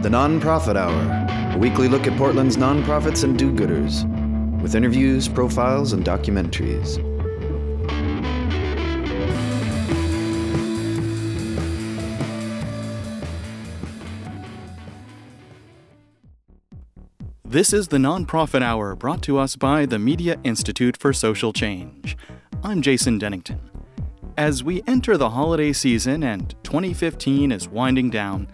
The Nonprofit Hour, a weekly look at Portland's nonprofits and do gooders, with interviews, profiles, and documentaries. This is the Nonprofit Hour brought to us by the Media Institute for Social Change. I'm Jason Dennington. As we enter the holiday season and 2015 is winding down,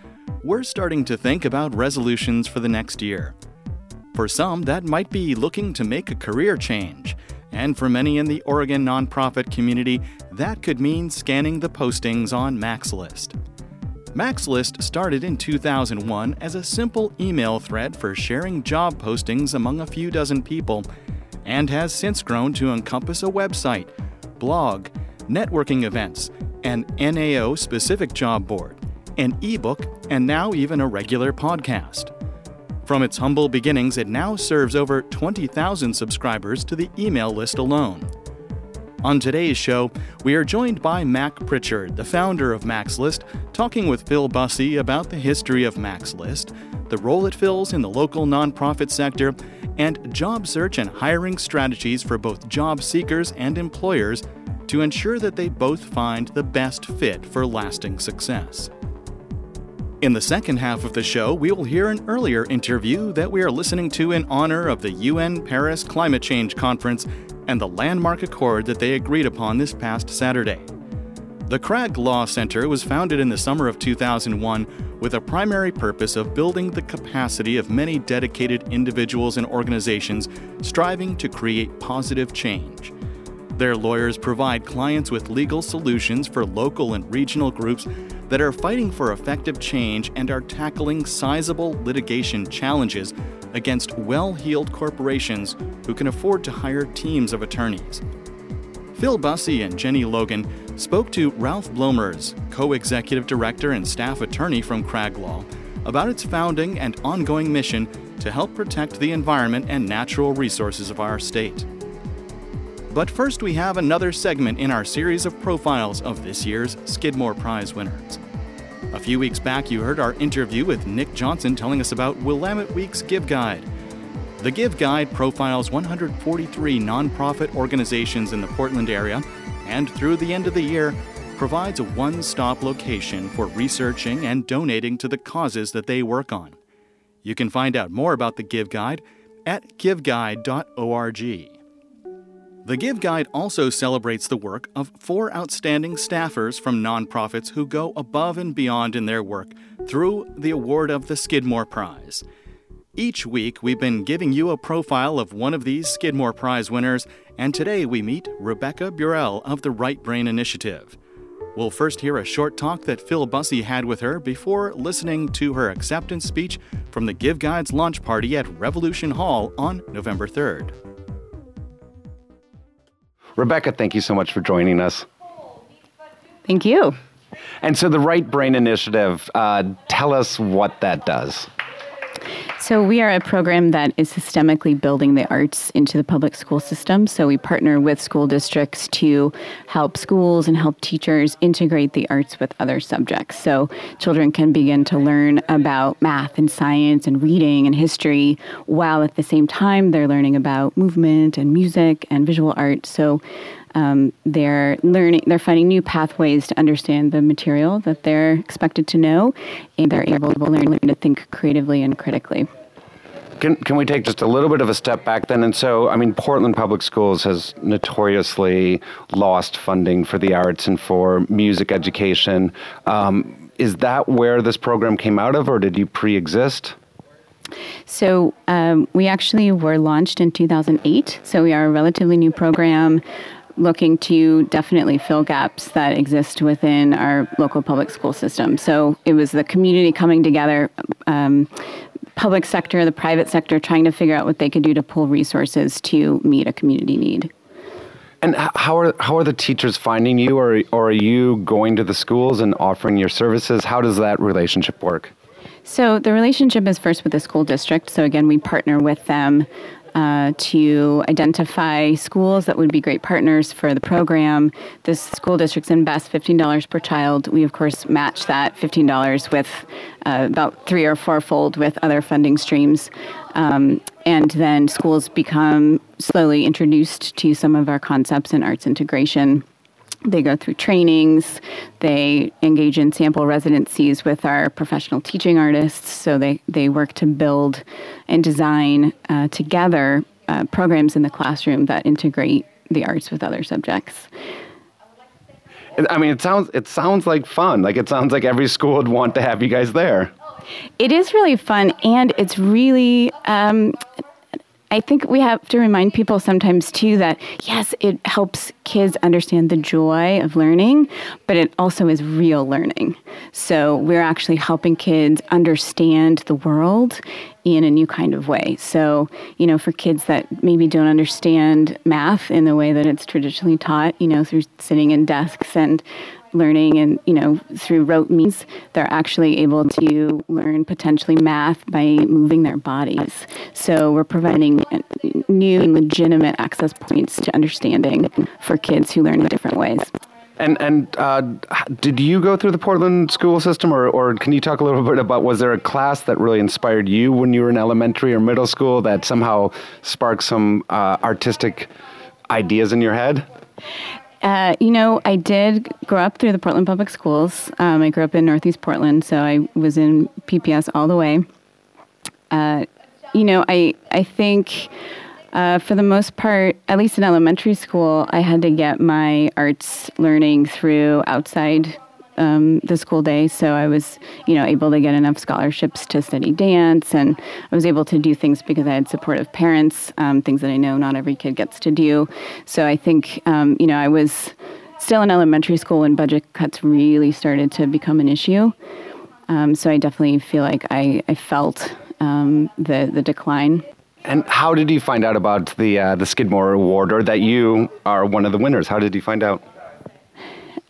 we're starting to think about resolutions for the next year. For some, that might be looking to make a career change, and for many in the Oregon nonprofit community, that could mean scanning the postings on Mac's List. MaxList started in 2001 as a simple email thread for sharing job postings among a few dozen people, and has since grown to encompass a website, blog, networking events, an NAO specific job board, an ebook, and now even a regular podcast. From its humble beginnings, it now serves over 20,000 subscribers to the email list alone. On today's show, we are joined by Mac Prichard, the founder of Mac's List, talking with Phil Bussey about the history of Mac's List, the role it fills in the local nonprofit sector, and job search and hiring strategies for both job seekers and employers to ensure that they both find the best fit for lasting success. In the second half of the show, we will hear an earlier interview that we are listening to in honor of the UN Paris Climate Change Conference and the landmark accord that they agreed upon this past Saturday. The Crag Law Center was founded in the summer of 2001 with a primary purpose of building the capacity of many dedicated individuals and organizations striving to create positive change. Their lawyers provide clients with legal solutions for local and regional groups that are fighting for effective change and are tackling sizable litigation challenges against well heeled corporations who can afford to hire teams of attorneys. Phil Bussey and Jenny Logan spoke to Ralph Bloemers, co executive director and staff attorney from Crag Law, about its founding and ongoing mission to help protect the environment and natural resources of our state. But first, we have another segment in our series of profiles of this year's Skidmore Prize winners. A few weeks back, you heard our interview with Nick Johnson telling us about Willamette Week's Give Guide. The Give Guide profiles 143 nonprofit organizations in the Portland area and through the end of the year provides a one stop location for researching and donating to the causes that they work on. You can find out more about the Give Guide at giveguide.org. The Give Guide also celebrates the work of four outstanding staffers from nonprofits who go above and beyond in their work through the award of the Skidmore Prize. Each week, we've been giving you a profile of one of these Skidmore Prize winners, and today we meet Rebecca Burrell of the Right Brain Initiative. We'll first hear a short talk that Phil Bussey had with her before listening to her acceptance speech from the Give Guide's launch party at Revolution Hall on November 3rd. Rebecca, thank you so much for joining us. Thank you. And so, the Right Brain Initiative, uh, tell us what that does. So, we are a program that is systemically building the arts into the public school system. So, we partner with school districts to help schools and help teachers integrate the arts with other subjects. So, children can begin to learn about math and science and reading and history while at the same time they're learning about movement and music and visual art. So, um, they're learning, they're finding new pathways to understand the material that they're expected to know, and they're able to learn to think creatively and critically. Can, can we take just a little bit of a step back then? And so, I mean, Portland Public Schools has notoriously lost funding for the arts and for music education. Um, is that where this program came out of, or did you pre exist? So um, we actually were launched in 2008. So we are a relatively new program looking to definitely fill gaps that exist within our local public school system. So it was the community coming together, um, public sector, the private sector, trying to figure out what they could do to pull resources to meet a community need. And how are how are the teachers finding you, or or are you going to the schools and offering your services? How does that relationship work? So the relationship is first with the school district. So again, we partner with them uh, to identify schools that would be great partners for the program. The school districts invest $15 per child. We, of course, match that $15 with uh, about three or fourfold with other funding streams. Um, and then schools become slowly introduced to some of our concepts in arts integration. They go through trainings. They engage in sample residencies with our professional teaching artists. So they, they work to build and design uh, together uh, programs in the classroom that integrate the arts with other subjects. I mean, it sounds it sounds like fun. Like it sounds like every school would want to have you guys there. It is really fun, and it's really um, I think we have to remind people sometimes too that yes, it helps kids understand the joy of learning, but it also is real learning. So we're actually helping kids understand the world in a new kind of way. So, you know, for kids that maybe don't understand math in the way that it's traditionally taught, you know, through sitting in desks and learning and you know through rote means they're actually able to learn potentially math by moving their bodies so we're providing new and legitimate access points to understanding for kids who learn in different ways and and uh, did you go through the Portland school system, or, or can you talk a little bit about was there a class that really inspired you when you were in elementary or middle school that somehow sparked some uh, artistic ideas in your head? Uh, you know, I did grow up through the Portland Public Schools. Um, I grew up in Northeast Portland, so I was in PPS all the way. Uh, you know, I I think uh, for the most part, at least in elementary school, I had to get my arts learning through outside um, the school day. So I was, you know, able to get enough scholarships to study dance, and I was able to do things because I had supportive parents, um, things that I know not every kid gets to do. So I think, um, you know, I was still in elementary school when budget cuts really started to become an issue. Um, so I definitely feel like I, I felt um, the the decline. And how did you find out about the uh, the Skidmore Award, or that you are one of the winners? How did you find out?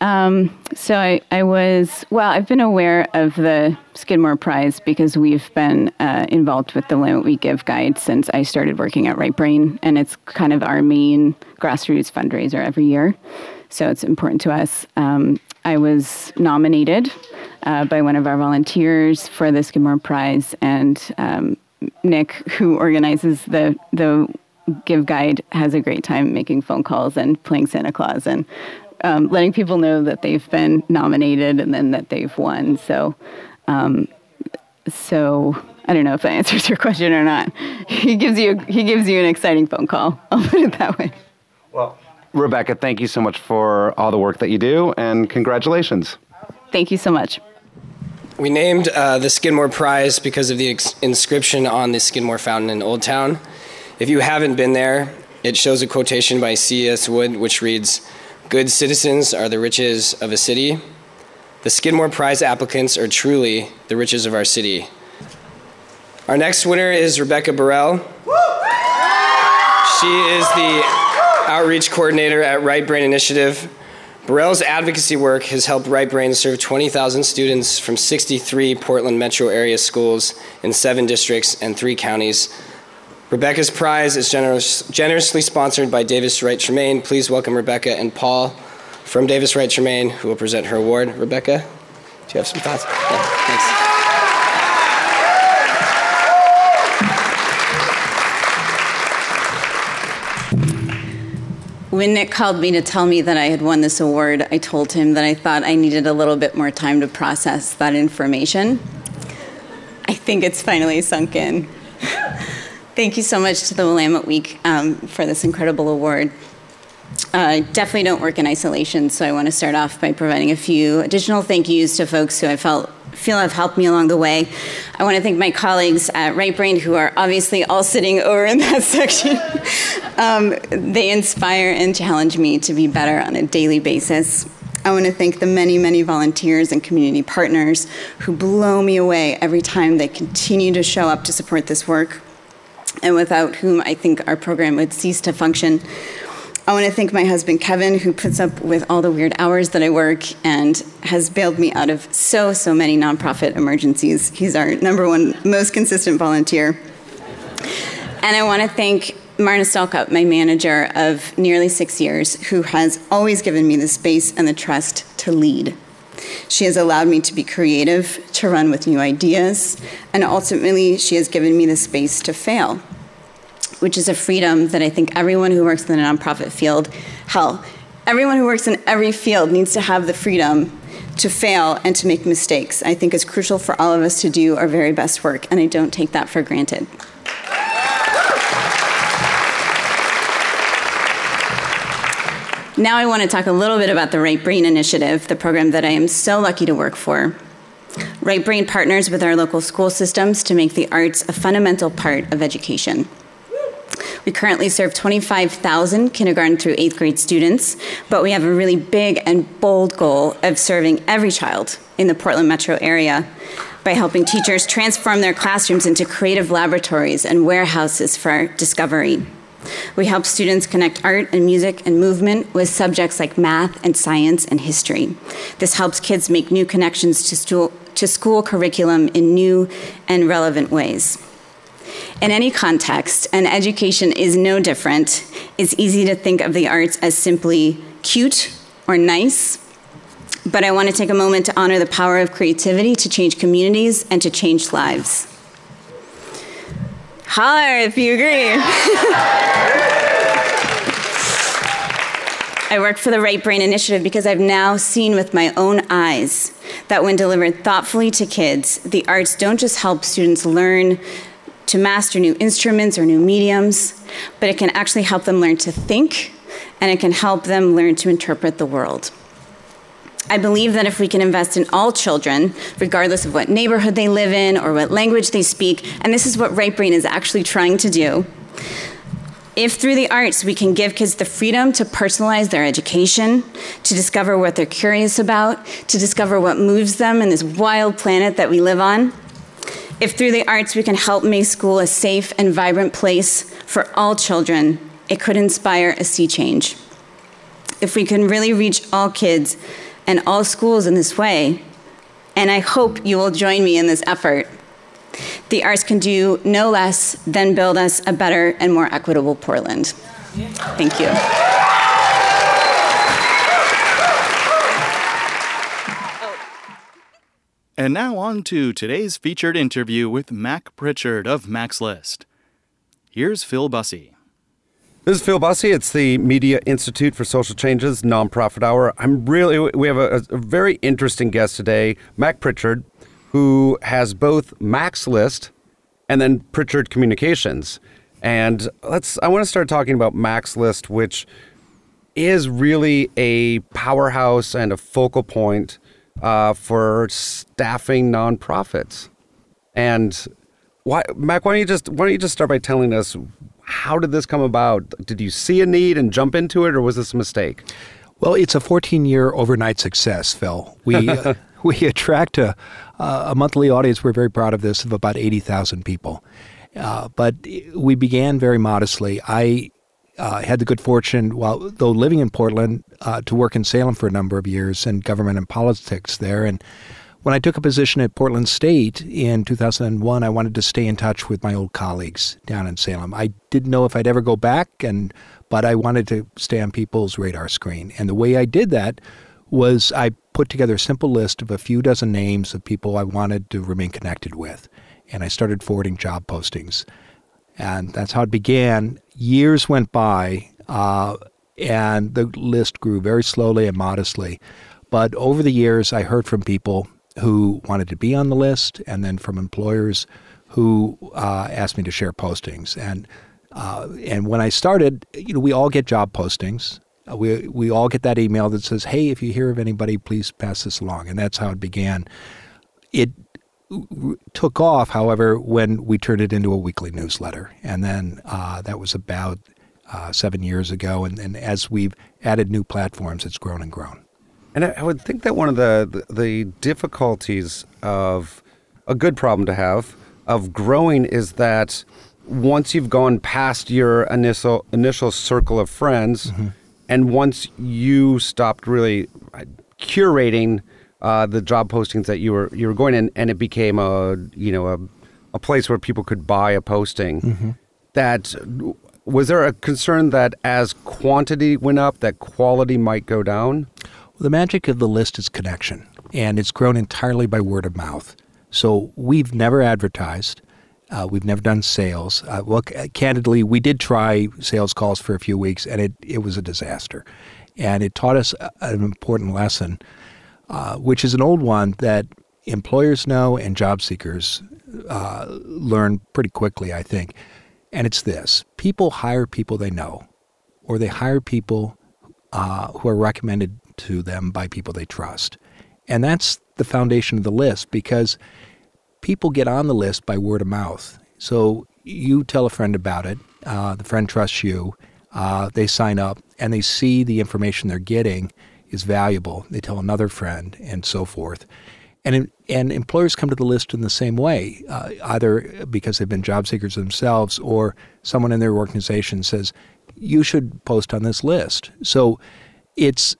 Um, so I, I was, well, I've been aware of the Skidmore Prize because we've been uh, involved with the Willamette Week Give Guide since I started working at Right Brain, and it's kind of our main grassroots fundraiser every year. So it's important to us. Um, I was nominated uh, by one of our volunteers for the Skidmore Prize, and um, Nick, who organizes the the Give Guide, has a great time making phone calls and playing Santa Claus and um, letting people know that they've been nominated and then that they've won. So, um, so I don't know if that answers your question or not. He gives you he gives you an exciting phone call. I'll put it that way. Well, Rebecca, thank you so much for all the work that you do, and congratulations. Thank you so much. We named uh, the Skidmore Prize because of the ex- inscription on the Skidmore Fountain in Old Town. If you haven't been there, it shows a quotation by C.S. Wood, which reads, Good citizens are the riches of a city. The Skidmore Prize applicants are truly the riches of our city. Our next winner is Rebecca Burrell. She is the outreach coordinator at Right Brain Initiative. Burrell's advocacy work has helped Right Brain serve 20,000 students from 63 Portland metro area schools in seven districts and three counties Rebecca's prize is generous, generously sponsored by Davis Wright Tremaine. Please welcome Rebecca and Paul from Davis Wright Tremaine, who will present her award. Rebecca, do you have some thoughts? Yeah, thanks. When Nick called me to tell me that I had won this award, I told him that I thought I needed a little bit more time to process that information. I think it's finally sunk in. Thank you so much to the Willamette Week um, for this incredible award. I uh, definitely don't work in isolation, so I want to start off by providing a few additional thank yous to folks who I felt feel have helped me along the way. I want to thank my colleagues at Right Brain, who are obviously all sitting over in that section. um, they inspire and challenge me to be better on a daily basis. I want to thank the many, many volunteers and community partners who blow me away every time they continue to show up to support this work and without whom I think our program would cease to function. I want to thank my husband Kevin, who puts up with all the weird hours that I work and has bailed me out of so, so many nonprofit emergencies. He's our number one most consistent volunteer. And I want to thank Marna Stalcup, my manager of nearly six years, who has always given me the space and the trust to lead. She has allowed me to be creative, to run with new ideas, and ultimately, she has given me the space to fail, which is a freedom that I think everyone who works in the nonprofit field, hell, everyone who works in every field needs to have the freedom to fail and to make mistakes. I think it's crucial for all of us to do our very best work, and I don't take that for granted. Now, I want to talk a little bit about the Right Brain Initiative, the program that I am so lucky to work for. Right Brain partners with our local school systems to make the arts a fundamental part of education. We currently serve 25,000 kindergarten through eighth grade students, but we have a really big and bold goal of serving every child in the Portland metro area by helping teachers transform their classrooms into creative laboratories and warehouses for discovery. We help students connect art and music and movement with subjects like math and science and history. This helps kids make new connections to, to school curriculum in new and relevant ways. In any context, and education is no different, it's easy to think of the arts as simply cute or nice. But I want to take a moment to honor the power of creativity to change communities and to change lives. Holler if you agree. I work for the Right Brain Initiative because I've now seen with my own eyes that when delivered thoughtfully to kids, the arts don't just help students learn to master new instruments or new mediums, but it can actually help them learn to think and it can help them learn to interpret the world. I believe that if we can invest in all children, regardless of what neighborhood they live in or what language they speak, and this is what Right Brain is actually trying to do, if through the arts we can give kids the freedom to personalize their education, to discover what they're curious about, to discover what moves them in this wild planet that we live on, if through the arts we can help make school a safe and vibrant place for all children, it could inspire a sea change. If we can really reach all kids, and all schools in this way. And I hope you will join me in this effort. The arts can do no less than build us a better and more equitable Portland. Thank you. And now on to today's featured interview with Mac Prichard of Mac's List. Here's Phil Bussey. This is Phil Bussey. It's the Media Institute for Social Changes nonprofit hour. I'm really, we have a, a very interesting guest today, Mac Prichard, who has both Mac's List and then Prichard Communications. And let's, I want to start talking about Mac's List, which is really a powerhouse and a focal point uh, for staffing nonprofits. And why, Mac, why don't you just why don't you just start by telling us how did this come about? Did you see a need and jump into it, or was this a mistake? Well, it's a 14 year overnight success, Phil. We, uh, we attract a, a monthly audience, we're very proud of this, of about 80,000 people. Uh, but we began very modestly. I uh, had the good fortune, while though living in Portland, uh, to work in Salem for a number of years in government and politics there. And when I took a position at Portland State in 2001, I wanted to stay in touch with my old colleagues down in Salem. I didn't know if I'd ever go back, and but I wanted to stay on people's radar screen. And the way I did that was I put together a simple list of a few dozen names of people I wanted to remain connected with, and I started forwarding job postings. And that's how it began. Years went by, uh, and the list grew very slowly and modestly. But over the years, I heard from people who wanted to be on the list, and then from employers who uh, asked me to share postings. And uh, and when I started, you know, we all get job postings. We we all get that email that says, "Hey, if you hear of anybody, please pass this along." And that's how it began. It took off, however, when we turned it into a weekly newsletter, and then uh, that was about uh, seven years ago. And, and as we've added new platforms, it's grown and grown. And I, would think that one of the, the, the difficulties of a good problem to have of growing is that once you've gone past your initial initial circle of friends, mm-hmm. and once you stopped really curating uh, the job postings that you were you were going in, and it became a you know a, a place where people could buy a posting. Mm-hmm. that was there a concern that as quantity went up, that quality might go down? The magic of the list is connection, and it's grown entirely by word of mouth. So we've never advertised. Uh, we've never done sales. Uh, well, candidly, we did try sales calls for a few weeks, and it, it was a disaster. And it taught us an important lesson, uh, which is an old one that employers know and job seekers uh, learn pretty quickly, I think. And it's this people hire people they know, or they hire people uh, who are recommended to them by people they trust. And that's the foundation of the list because people get on the list by word of mouth. So you tell a friend about it, uh, the friend trusts you, uh, they sign up, and they see the information they're getting is valuable. They tell another friend, and so forth. And, and employers come to the list in the same way, uh, either because they've been job seekers themselves or someone in their organization says, you should post on this list. So it's,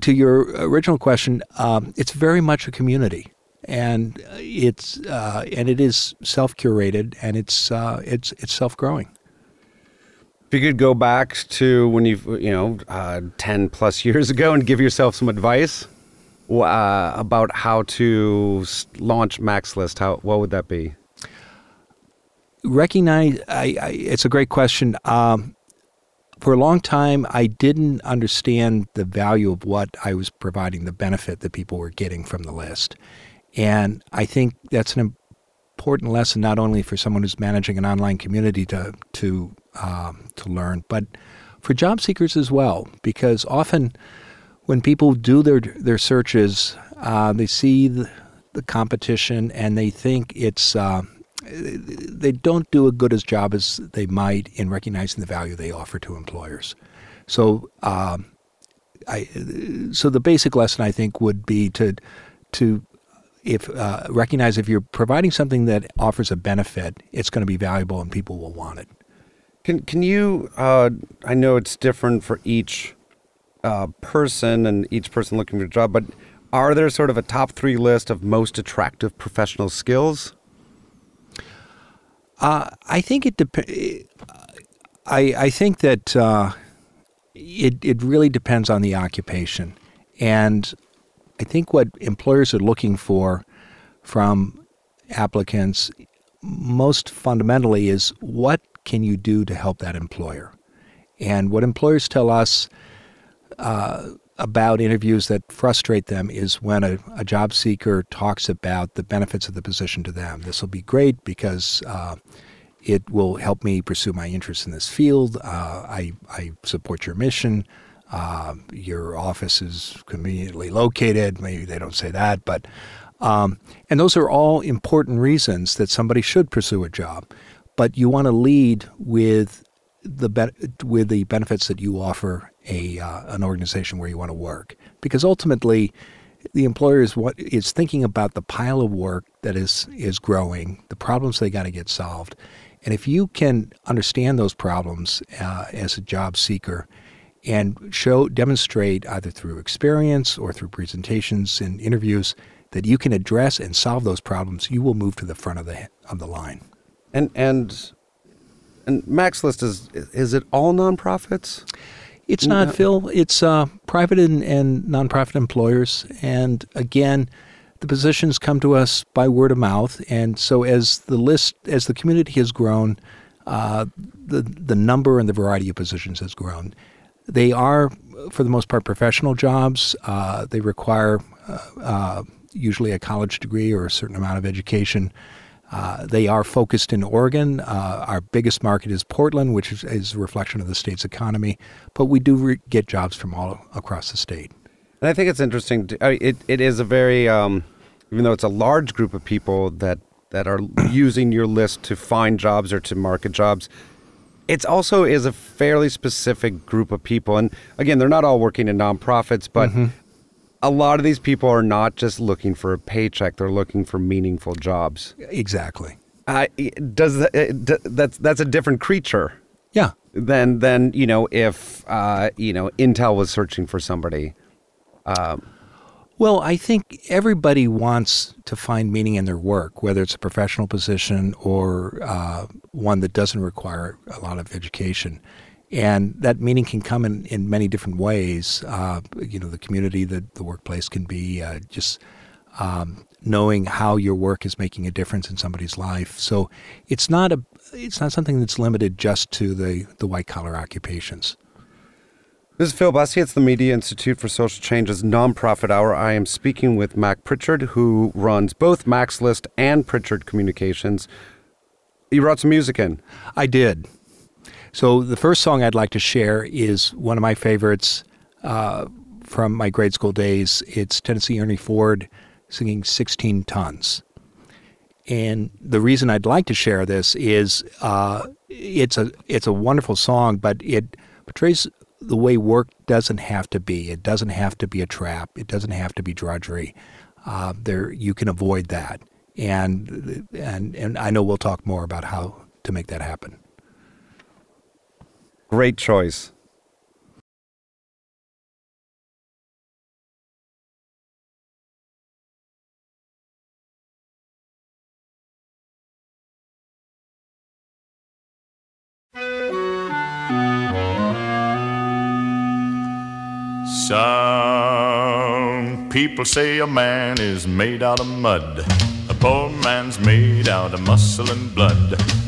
to your original question, um, it's very much a community. And it's uh, and it is self curated and it's uh, it's it's self growing. If you could go back to when you've you know uh, ten plus years ago and give yourself some advice, uh, about how to launch Mac's List, how what would that be? Recognize, I, I, it's a great question. Um, for a long time, I didn't understand the value of what I was providing, the benefit that people were getting from the list. And I think that's an important lesson not only for someone who's managing an online community to to um, to learn, but for job seekers as well, because often when people do their their searches, uh, they see the, the, competition and they think it's uh, they don't do a good as job as they might in recognizing the value they offer to employers. So, um, I so the basic lesson I think would be to to if uh, recognize if you're providing something that offers a benefit, it's going to be valuable and people will want it. Can can you? Uh, I know it's different for each uh, person and each person looking for a job, but are there sort of a top three list of most attractive professional skills? Uh, I think it depends. I, I think that uh, it, it really depends on the occupation. And I think what employers are looking for from applicants most fundamentally is what can you do to help that employer? And what employers tell us uh, about interviews that frustrate them is when a, a, job seeker talks about the benefits of the position to them. This will be great because uh, it will help me pursue my interests in this field. Uh, I, I, support your mission. Uh, your office is conveniently located. Maybe they don't say that, but um, and those are all important reasons that somebody should pursue a job. But you want to lead with the be- with the benefits that you offer a uh, an organization where you want to work because ultimately the employer is what is thinking about the pile of work that is is growing, the problems they got to get solved, and if you can understand those problems uh, as a job seeker and show demonstrate either through experience or through presentations and interviews that you can address and solve those problems, you will move to the front of the of the line. And and and Mac's List is is it all nonprofits? It's not, Phil. It's uh, private and, and nonprofit employers. And again, the positions come to us by word of mouth. And so as the list, as the community has grown, uh, the, the number and the variety of positions has grown. They are, for the most part, professional jobs. Uh, they require uh, uh, usually a college degree or a certain amount of education. Uh, they are focused in Oregon. Uh, our biggest market is Portland, which is, is, a reflection of the state's economy, but we do re- get jobs from all across the state. And I think it's interesting. To, I mean, it, it is a very, um, even though it's a large group of people that, that are using your list to find jobs or to market jobs, it's also is a fairly specific group of people. And again, they're not all working in nonprofits, but mm-hmm a lot of these people are not just looking for a paycheck; they're looking for meaningful jobs. Exactly. Uh, does that, that's that's a different creature? Yeah. Than than you know if uh, you know Intel was searching for somebody. Um, Well, I think everybody wants to find meaning in their work, whether it's a professional position or uh, one that doesn't require a lot of education. And that meaning can come in, in many different ways. Uh, you know, the community, the, the workplace can be uh, just um, knowing how your work is making a difference in somebody's life. So it's not a it's not something that's limited just to the, the white collar occupations. This is Phil Bussey. It's the Media Institute for Social Change's nonprofit hour. I am speaking with Mac Prichard, who runs both Mac's List and Prichard Communications. You brought some music in. I did. So the first song I'd like to share is one of my favorites uh, from my grade school days. It's Tennessee Ernie Ford singing 16 Tons. And the reason I'd like to share this is uh, it's a it's a wonderful song, but it portrays the way work doesn't have to be. It doesn't have to be a trap. It doesn't have to be drudgery. Uh, there, you can avoid that, and and and I know we'll talk more about how to make that happen. Great choice. Some people say a man is made out of mud. A poor man's made out of muscle and blood.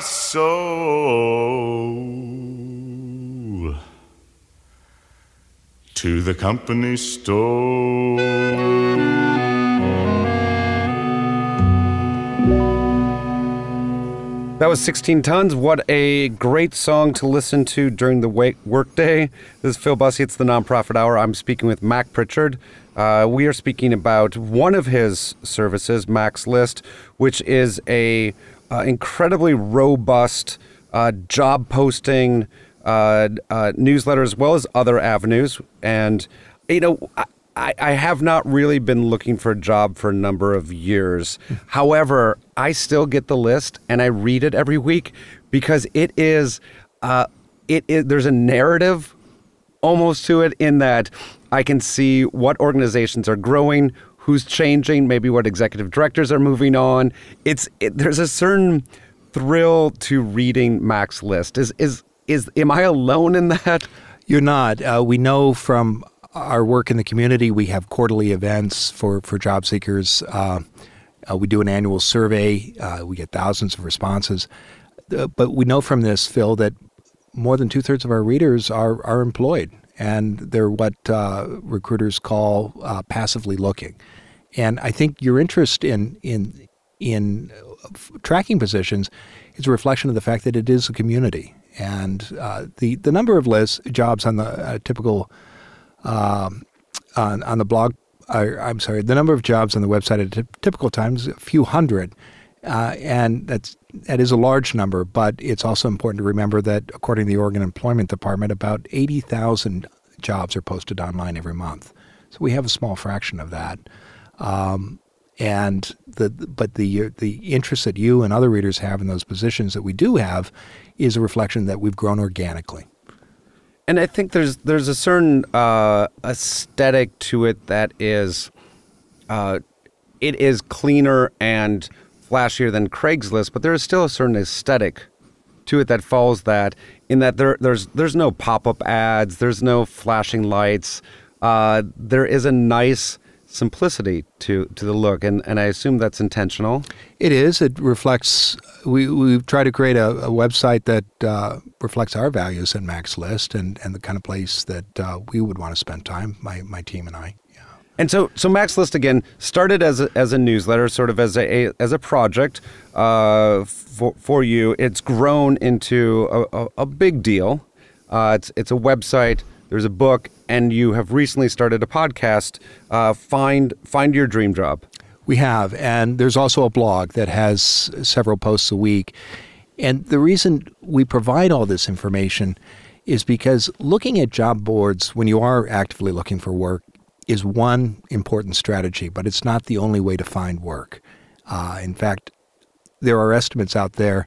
soul to the company store. That was 16 Tons. What a great song to listen to during the workday. This is Phil Bussey. It's the Nonprofit Hour. I'm speaking with Mac Prichard. Uh, we are speaking about one of his services, Mac's List, which is a uh, incredibly robust uh, job posting uh, uh, newsletter as well as other avenues. And, you know, I, I have not really been looking for a job for a number of years. However, I still get the list and I read it every week because it is, uh, it is there's a narrative almost to it in that I can see what organizations are growing, who's changing, maybe what executive directors are moving on. It's it, there's a certain thrill to reading Mac's List. Is is is am I alone in that? You're not. Uh, we know from our work in the community, we have quarterly events for for job seekers. Uh, uh, we do an annual survey. Uh, we get thousands of responses. Uh, but we know from this, Phil, that more than two thirds of our readers are are employed, and they're what uh, recruiters call passively looking. And I think your interest in in in tracking positions is a reflection of the fact that it is a community, and uh, the the number of lists jobs on the uh, typical um, on on the blog. Uh, I'm sorry, the number of jobs on the website at typical times a few hundred, uh, and that's that is a large number. But it's also important to remember that according to the Oregon Employment Department, about eighty thousand jobs are posted online every month. So we have a small fraction of that. Um, and the but the the interest that you and other readers have in those positions that we do have is a reflection that we've grown organically. And I think there's there's a certain uh, aesthetic to it that is, uh, it is cleaner and flashier than Craigslist, but there is still a certain aesthetic to it that follows that. In that there there's there's no pop up ads, there's no flashing lights. Uh, there is a nice simplicity to to the look, and and I assume that's intentional. It is. It reflects. We we've tried to create a, a website that uh, reflects our values at Mac's List and and the kind of place that uh, we would want to spend time. My my team and I. And so, so Mac's List again started as a, as a newsletter, sort of as a, a as a project uh, for for you. It's grown into a, a, a big deal. Uh, it's it's a website. There's a book, and you have recently started a podcast. Uh, find find your dream job. We have, and there's also a blog that has several posts a week. And the reason we provide all this information is because looking at job boards when you are actively looking for work is one important strategy, but it's not the only way to find work. Uh, in fact, there are estimates out there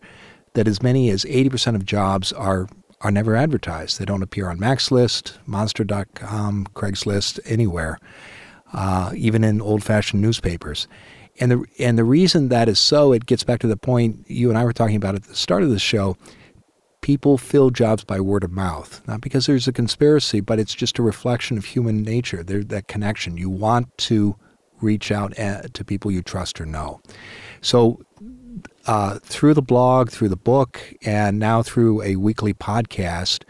that as many as 80% of jobs are are never advertised. They don't appear on Mac's List, Monster.com, Craigslist, anywhere, uh, even in old-fashioned newspapers. And the and the reason that is so, it gets back to the point you and I were talking about at the start of the show people fill jobs by word of mouth, not because there's a conspiracy, but it's just a reflection of human nature. There's that connection. You want to reach out eh, to people you trust or know. So, uh, through the blog, through the book, and now through a weekly podcast,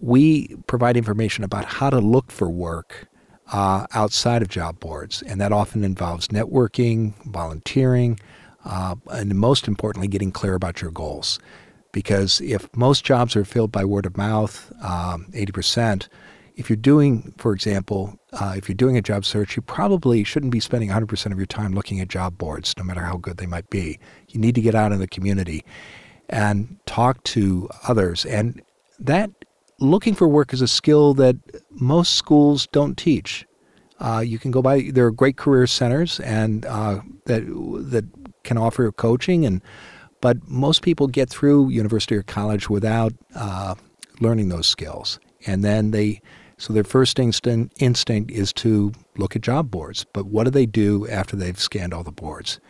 we provide information about how to look for work uh, outside of job boards. And that often involves networking, volunteering, uh, and most importantly, getting clear about your goals because if most jobs are filled by word of mouth, um, 80%, if you're doing, for example, uh, if you're doing a job search, you probably shouldn't be spending 100% of your time looking at job boards, no matter how good they might be. You need to get out in the community and talk to others. And that looking for work is a skill that most schools don't teach. Uh, you can go by, there are great career centers and uh, that, that can offer coaching and but most people get through university or college without uh, learning those skills. And then they, so their first instinct, instinct is to look at job boards. But what do they do after they've scanned all the boards?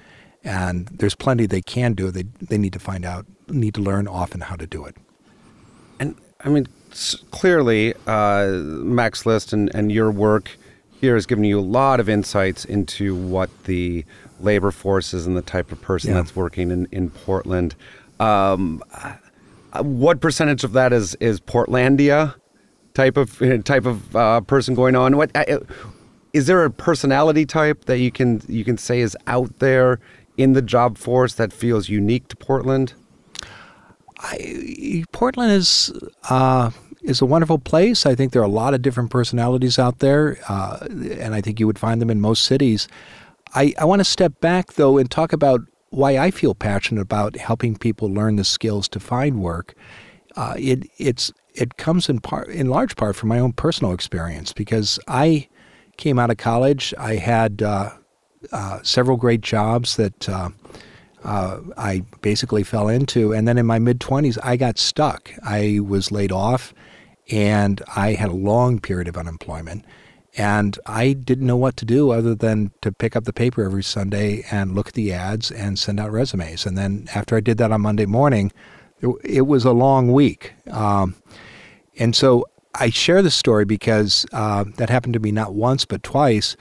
And there's plenty they can do. They, they need to find out, need to learn often how to do it. And I mean, clearly, uh, Mac's List and, and your work here has given you a lot of insights into what the labor forces and the type of person yeah. that's working in, in Portland. Um, uh, what percentage of that is is Portlandia type of type of uh, person going on? What uh, is there a personality type that you can you can say is out there in the job force that feels unique to Portland? I, Portland is uh, is a wonderful place. I think there are a lot of different personalities out there, uh, and I think you would find them in most cities. I, I want to step back, though, and talk about why I feel passionate about helping people learn the skills to find work. Uh, it it's it comes in part in large part from my own personal experience because I came out of college. I had uh, uh, several great jobs that uh, uh, I basically fell into, and then in my mid twenties, I got stuck. I was laid off, and I had a long period of unemployment. And I didn't know what to do other than to pick up the paper every Sunday and look at the ads and send out resumes. And then after I did that on Monday morning, it, was a long week. Um, and so I share this story because uh, that happened to me not once but twice.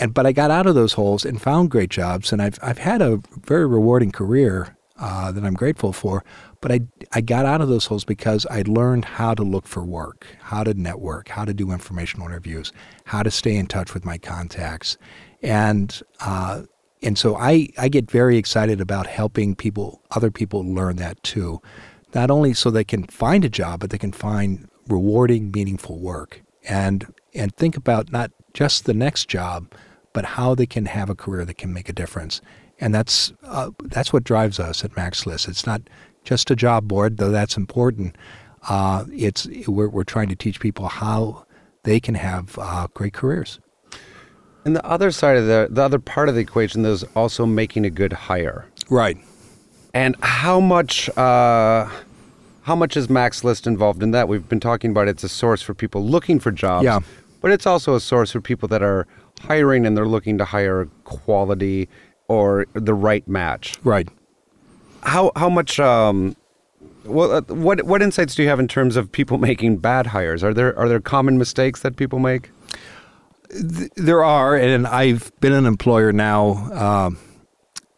And but I got out of those holes and found great jobs, and I've I've had a very rewarding career uh, that I'm grateful for. But I, I got out of those holes because I learned how to look for work, how to network, how to do informational interviews, how to stay in touch with my contacts. And, uh, and so I, I get very excited about helping people, other people learn that too. Not only so they can find a job, but they can find rewarding, meaningful work. And, and think about not just the next job, but how they can have a career that can make a difference. And that's, uh, that's what drives us at Mac's List. It's not just a job board, though that's important. Uh, it's we're, we're trying to teach people how they can have uh, great careers. And the other side of the the other part of the equation is also making a good hire. Right. And how much uh, how much is Mac's List involved in that? We've been talking about it's a source for people looking for jobs. Yeah. But it's also a source for people that are hiring and they're looking to hire quality or the right match. Right how how much um, well, uh, what what insights do you have in terms of people making bad hires? Are there are there common mistakes that people make? th- there are, and I've been an employer now uh,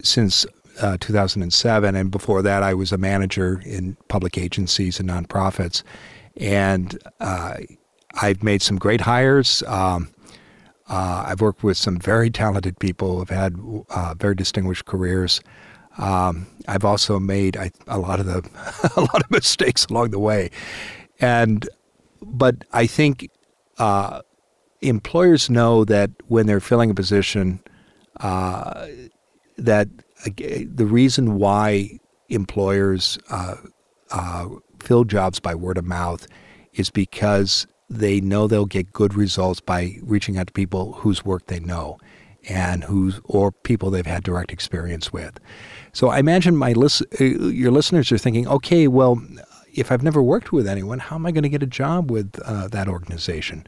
since uh, 2007, and before that, I was a manager in public agencies and nonprofits, and uh, I've made some great hires. Um, uh, I've worked with some very talented people who've had uh, very distinguished careers. Um, I've also made I, a lot of the a lot of mistakes along the way, and but I think uh, employers know that when they're filling a position, uh, that the reason why employers uh, uh, fill jobs by word of mouth is because they know they'll get good results by reaching out to people whose work they know and who's or people they've had direct experience with. So I imagine my list, uh, your listeners are thinking, okay, well, if I've never worked with anyone, how am I going to get a job with uh, that organization?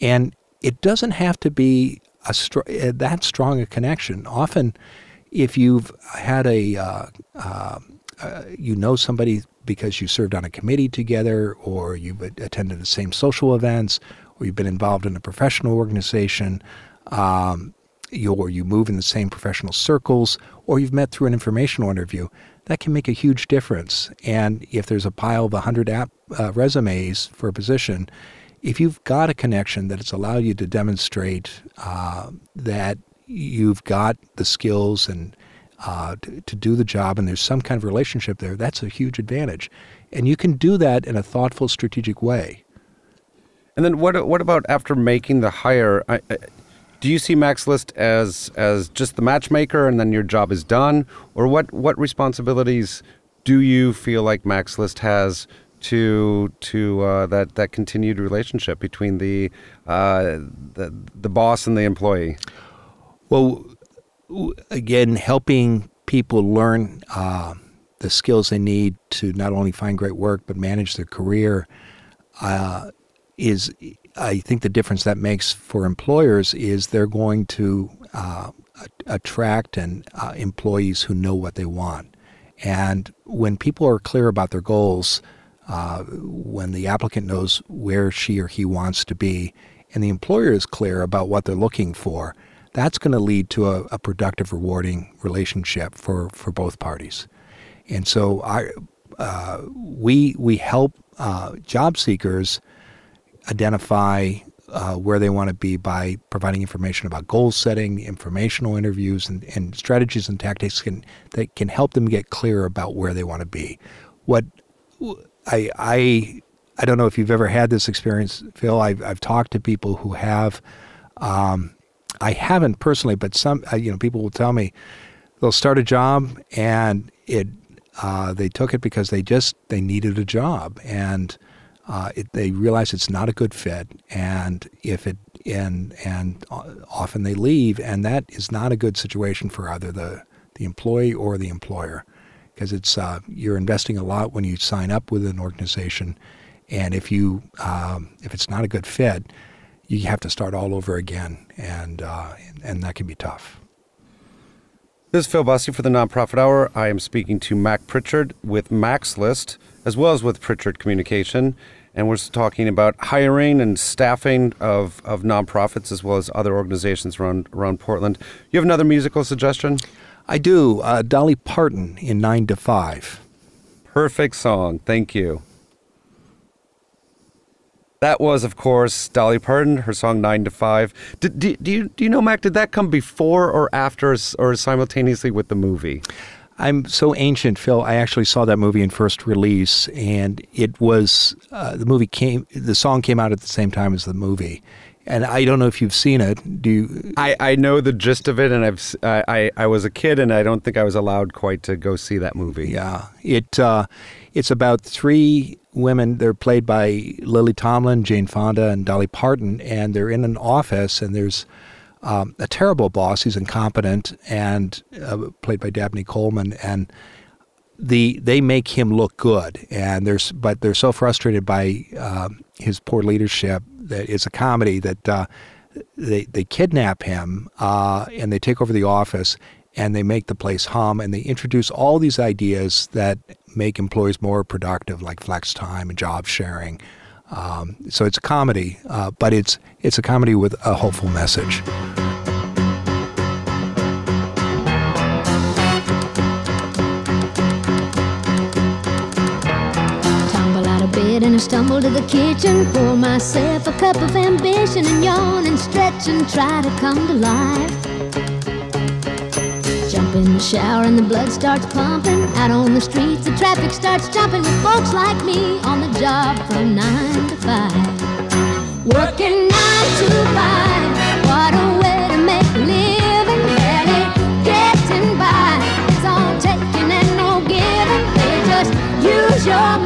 And it doesn't have to be a str- uh, that strong a connection. Often, if you've had a uh, uh, uh, you know somebody because you served on a committee together, or you've attended the same social events, or you've been involved in a professional organization, um, you, or you move in the same professional circles, or you've met through an informational interview, that can make a huge difference. And if there's a pile of 100 app, uh, resumes for a position, if you've got a connection that it's allowed you to demonstrate uh, that you've got the skills and uh, to, to, do the job and there's some kind of relationship there, that's a huge advantage. And you can do that in a thoughtful, strategic way. And then what, what about after making the hire? I, I, do you see Mac's List as, as just the matchmaker and then your job is done? Or what, what responsibilities do you feel like Mac's List has to to uh, that that continued relationship between the, uh, the the boss and the employee? Well, again, helping people learn uh, the skills they need to not only find great work but manage their career uh, is, I think, the difference that makes for employers is they're going to uh, attract and uh, employees who know what they want. And when people are clear about their goals, uh, when the applicant knows where she or he wants to be, and the employer is clear about what they're looking for, that's going to lead to a, a, productive, rewarding relationship for, for both parties. And so I, uh, we, we help uh, job seekers identify uh, where they want to be by providing information about goal setting, informational interviews, and, and strategies and tactics can, that can help them get clear about where they want to be. What I, I, I don't know if you've ever had this experience, Phil. I've, I've talked to people who have. Um, I haven't personally, but some uh, you know people will tell me they'll start a job and it uh, they took it because they just they needed a job and uh, it, they realize it's not a good fit and if it and and often they leave and that is not a good situation for either the the employee or the employer because it's uh, you're investing a lot when you sign up with an organization and if you um, if it's not a good fit you have to start all over again, and uh, and that can be tough. This is Phil Bussey for the Nonprofit Hour. I am speaking to Mac Prichard with Mac's List, as well as with Prichard Communication, and we're talking about hiring and staffing of, of nonprofits as well as other organizations around around Portland. You have another musical suggestion? I do. Uh, Dolly Parton in Nine to Five. Perfect song. Thank you. That was, of course, Dolly Parton, her song Nine to Five. Did, do, do, you, do you know, Mac, did that come before or after or simultaneously with the movie? I'm so ancient, Phil. I actually saw that movie in first release, and it was uh, the movie came. The song came out at the same time as the movie, and I don't know if you've seen it. Do you? I, I know the gist of it, and I've I I was a kid, and I don't think I was allowed quite to go see that movie. Yeah, it uh, it's about three women. They're played by Lily Tomlin, Jane Fonda, and Dolly Parton, and they're in an office, and there's um, a terrible boss. He's incompetent, and uh, played by Dabney Coleman, and the they make him look good, and there's but they're so frustrated by uh, his poor leadership that it's a comedy that. Uh, they, they kidnap him uh, and they take over the office and they make the place hum and they introduce all these ideas that make employees more productive, like flex time and job sharing. Um, so it's a comedy, uh, but it's it's a comedy with a hopeful message. I stumble to the kitchen, pour myself a cup of ambition and yawn and stretch and try to come to life. Jump in the shower and the blood starts pumping. Out on the streets, the traffic starts jumping with folks like me on the job from nine to five. Working nine to five, what a way to make a living. Barely getting by, it's all taking and no giving. They just use your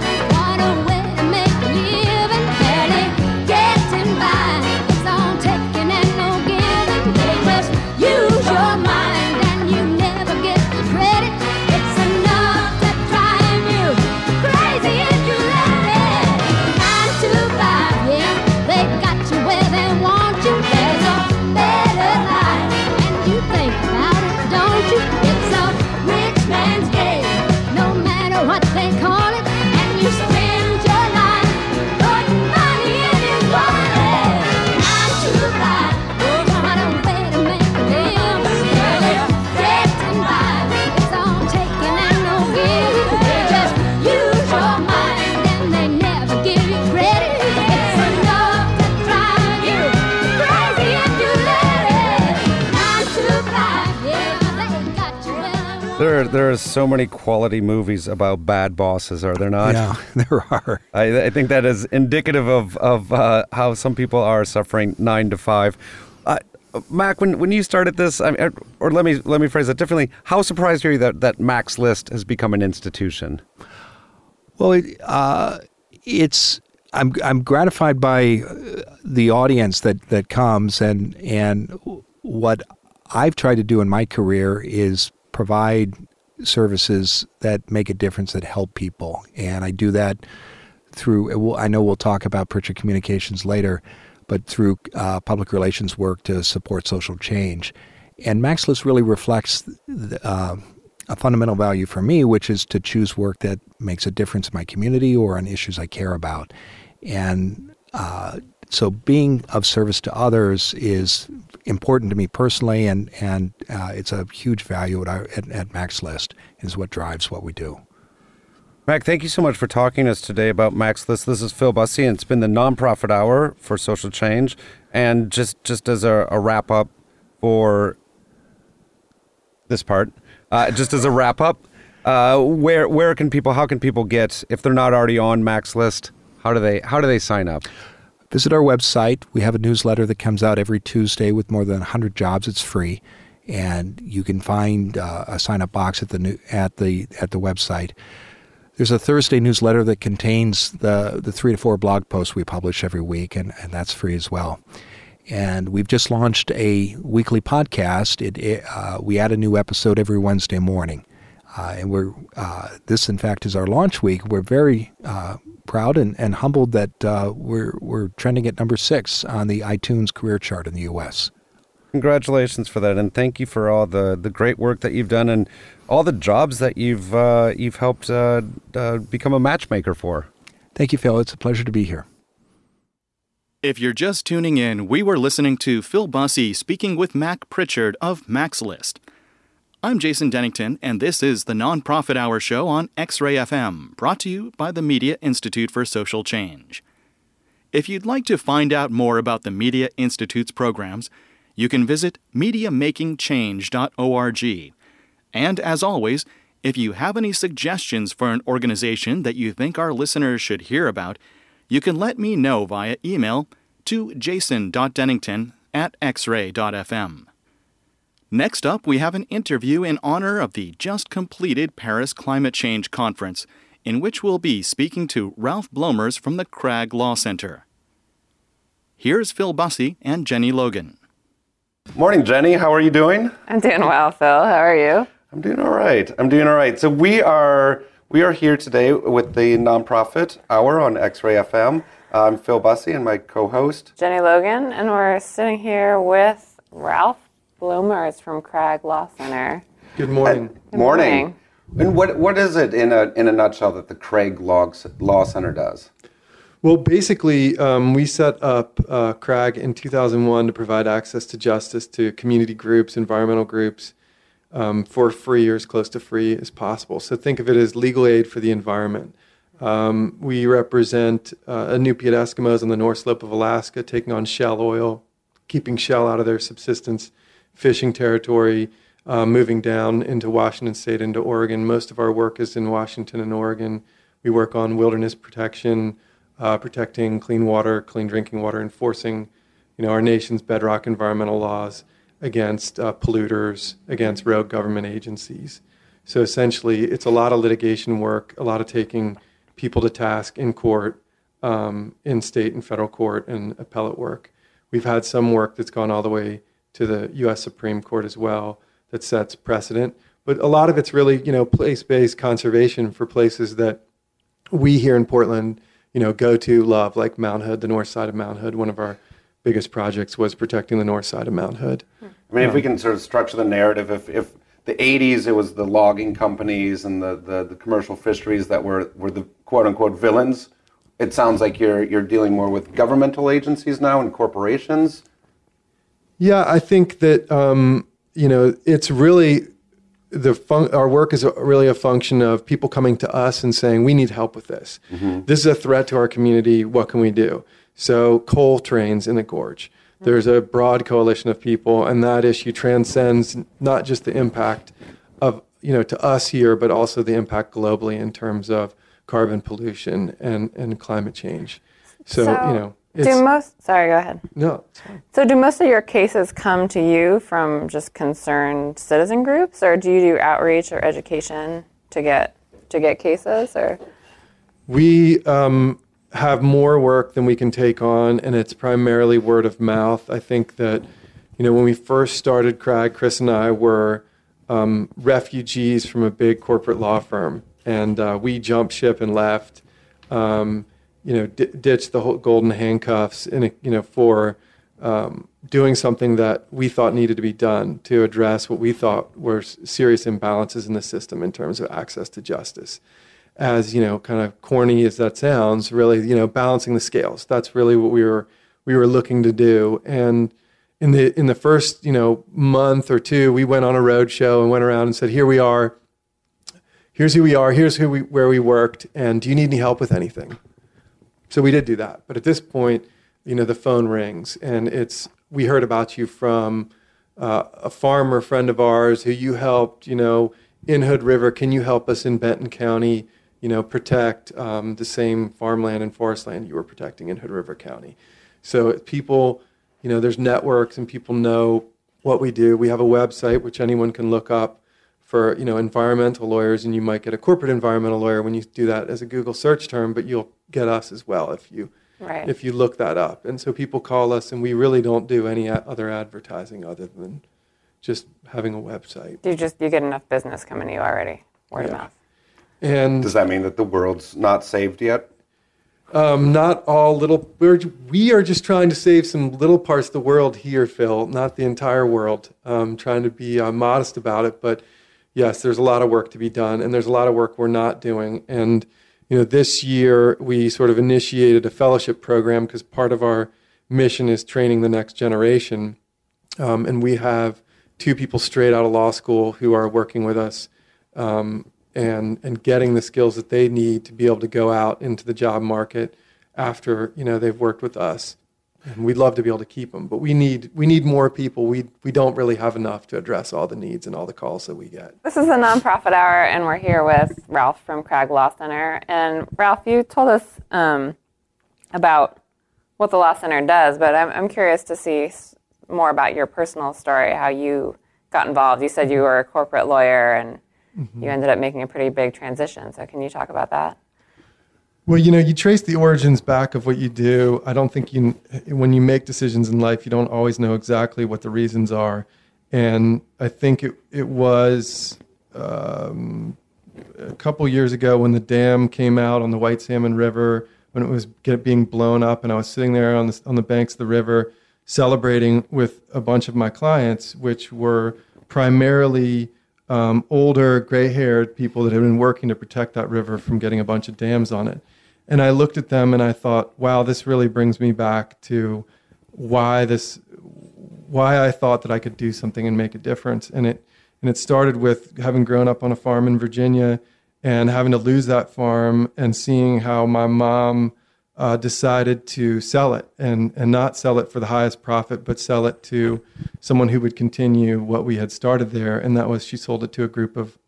There, there are so many quality movies about bad bosses, are there not? Yeah, there are. I, I think that is indicative of of uh, how some people are suffering nine to five. Uh, Mac, when, when you started this, I mean, or let me let me phrase it differently. How surprised are you that that Mac's List has become an institution? Well, it, uh, it's I'm I'm gratified by uh, the audience that that comes and and what I've tried to do in my career is provide services that make a difference that help people, and I do that through. I know we'll talk about Prichard Communications later, but through uh, public relations work to support social change. And Mac's List really reflects the, uh, a fundamental value for me, which is to choose work that makes a difference in my community or on issues I care about. And uh, so being of service to others is important to me personally, and, and uh, it's a huge value at, our, at, at Mac's List, is what drives what we do. Mac, thank you so much for talking to us today about Mac's List. This is Phil Bussey, and it's been the nonprofit hour for social change. And just just as a, a wrap up for this part, uh, just as a wrap up, uh, where where can people, how can people get if they're not already on Mac's List? How do they how do they sign up? Visit our website. We have a newsletter that comes out every Tuesday with more than 100 jobs. It's free, and you can find uh, a sign up box at the new, at the at the website. There's a Thursday newsletter that contains the, the three to four blog posts we publish every week, and, and that's free as well. And we've just launched a weekly podcast. It, it uh, we add a new episode every Wednesday morning, uh, and we're uh, this in fact is our launch week. We're very uh, proud and, and humbled that uh, we're we're trending at number six on the iTunes career chart in the U.S. Congratulations for that, and thank you for all the, the great work that you've done and all the jobs that you've uh, you've helped uh, uh, become a matchmaker for. Thank you, Phil. It's a pleasure to be here. If you're just tuning in, we were listening to Phil Bussey speaking with Mac Prichard of Mac's List. I'm Jason Dennington, and this is the Nonprofit Hour Show on X Ray FM, brought to you by the Media Institute for Social Change. If you'd like to find out more about the Media Institute's programs, you can visit MediaMakingChange.org. And as always, if you have any suggestions for an organization that you think our listeners should hear about, you can let me know via email to jason.dennington at xray.fm. Next up, we have an interview in honor of the just completed Paris Climate Change Conference, in which we'll be speaking to Ralph Bloemers from the Crag Law Center. Here's Phil Bussey and Jenny Logan. Morning, Jenny. How are you doing? I'm doing well, Phil. How are you? I'm doing all right. I'm doing all right. So we are we are here today with the nonprofit hour on X-Ray FM. I'm Phil Bussey and my co-host Jenny Logan, and we're sitting here with Ralph Bloemers from Crag Law Center. Good morning. Good morning. And what what is it in a in a nutshell that the Crag Law, Law Center does? Well, basically, um, we set up uh, Crag in 2001 to provide access to justice to community groups, environmental groups, um, for free or as close to free as possible. So think of it as legal aid for the environment. Um, we represent uh, Inupiat Eskimos on the North Slope of Alaska taking on shell oil, keeping shell out of their subsistence fishing territory, uh, moving down into Washington State, into Oregon. Most of our work is in Washington and Oregon. We work on wilderness protection, uh, protecting clean water, clean drinking water, enforcing, you know, our nation's bedrock environmental laws against uh, polluters, against rogue government agencies. So essentially, it's a lot of litigation work, a lot of taking people to task in court, um, in state and federal court, and appellate work. We've had some work that's gone all the way to the U.S. Supreme Court as well that sets precedent. But a lot of it's really, you know, place-based conservation for places that we here in Portland you know, go to love, like Mount Hood, the north side of Mount Hood. One of our biggest projects was protecting the north side of Mount Hood. I mean, if we um, can sort of structure the narrative, if, if the 80s it was the logging companies and the, the, the commercial fisheries that were, were the quote unquote villains, it sounds like you're, you're dealing more with governmental agencies now and corporations. Yeah, I think that, um, you know, it's really the fun- our work is really a function of people coming to us and saying we need help with this. Mm-hmm. This is a threat to our community. What can we do? So coal trains in the gorge. There's a broad coalition of people, and that issue transcends not just the impact of you know to us here, but also the impact globally in terms of carbon pollution and, and climate change. So, So- you know, Do most? Sorry, go ahead. no, So, do most of your cases come to you from just concerned citizen groups, or do you do outreach or education to get to get cases? Or We um, have more work than we can take on, and it's primarily word of mouth. I think that, you know, when we first started Crag, Chris and I were um, refugees from a big corporate law firm, and uh, we jumped ship and left. Um, you know, d- ditched the whole golden handcuffs, in a, you know, for um, doing something that we thought needed to be done to address what we thought were serious imbalances in the system in terms of access to justice as you know, kind of corny as that sounds, really, you know, balancing the scales. That's really what we were we were looking to do. And in the in the first you know month or two, we went on a road show and went around and said, "Here we are. Here's who we are. Here's who we where we worked. And do you need any help with anything?" So we did do that. But at this point, you know, the phone rings and it's we heard about you from uh, a farmer friend of ours who you helped, you know, in Hood River. Can you help us in Benton County, you know, protect um, the same farmland and forest land you were protecting in Hood River County? So people, you know, there's networks and people know what we do. We have a website which anyone can look up for, you know, environmental lawyers, and you might get a corporate environmental lawyer when you do that as a Google search term, but you'll get us as well if you Right. if you look that up. And so people call us, and we really don't do any other advertising other than just having a website. do you just you get enough business coming to you already, word of Yeah. mouth? And Does that mean that the world's not saved yet? um, not all little. We're, we are just trying to save some little parts of the world here, Phil. Not the entire world. Um, trying to be uh, modest about it, but yes, there's a lot of work to be done, and there's a lot of work we're not doing. And you know, this year we sort of initiated a fellowship program because part of our mission is training the next generation. Um, and we have two people straight out of law school who are working with us um, and and getting the skills that they need to be able to go out into the job market after you know they've worked with us. And we'd love to be able to keep them. But we need we need more people. We we don't really have enough to address all the needs and all the calls that we get. This is the nonprofit hour, and we're here with Ralph from Crag Law Center. And Ralph, you told us um, about what the Law Center does, but I'm, I'm curious to see more about your personal story, how you got involved. You said you were a corporate lawyer, and Mhm. you ended up making a pretty big transition. So, can you talk about that? Well, you know, you trace the origins back of what you do. I don't think you, when you make decisions in life, you don't always know exactly what the reasons are. And I think it, it was um, a couple years ago when the dam came out on the White Salmon River, when it was get, being blown up, and I was sitting there on the, on the banks of the river celebrating with a bunch of my clients, which were primarily um, older, gray haired people that had been working to protect that river from getting a bunch of dams on it. And I looked at them and I thought, wow, this really brings me back to why this, why I thought that I could do something and make a difference. And it, and it started with having grown up on a farm in Virginia and having to lose that farm and seeing how my mom uh, decided to sell it and, and not sell it for the highest profit, but sell it to someone who would continue what we had started there. And that was she sold it to a group of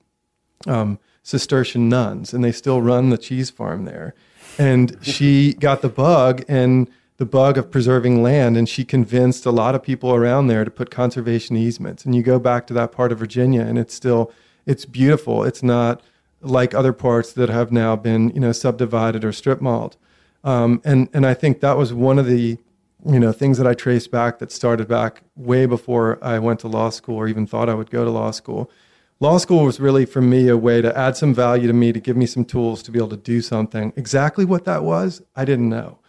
um, Cistercian nuns, and they still run the cheese farm there. And she got the bug and the bug of preserving land, and she convinced a lot of people around there to put conservation easements. And you go back to that part of Virginia, and it's still it's beautiful. It's not like other parts that have now been you know subdivided or strip mauled. Um, and and I think that was one of the you know things that I traced back that started back way before I went to law school or even thought I would go to law school. Law school was really for me a way to add some value to me to give me some tools to be able to do something. Exactly what that was, I didn't know.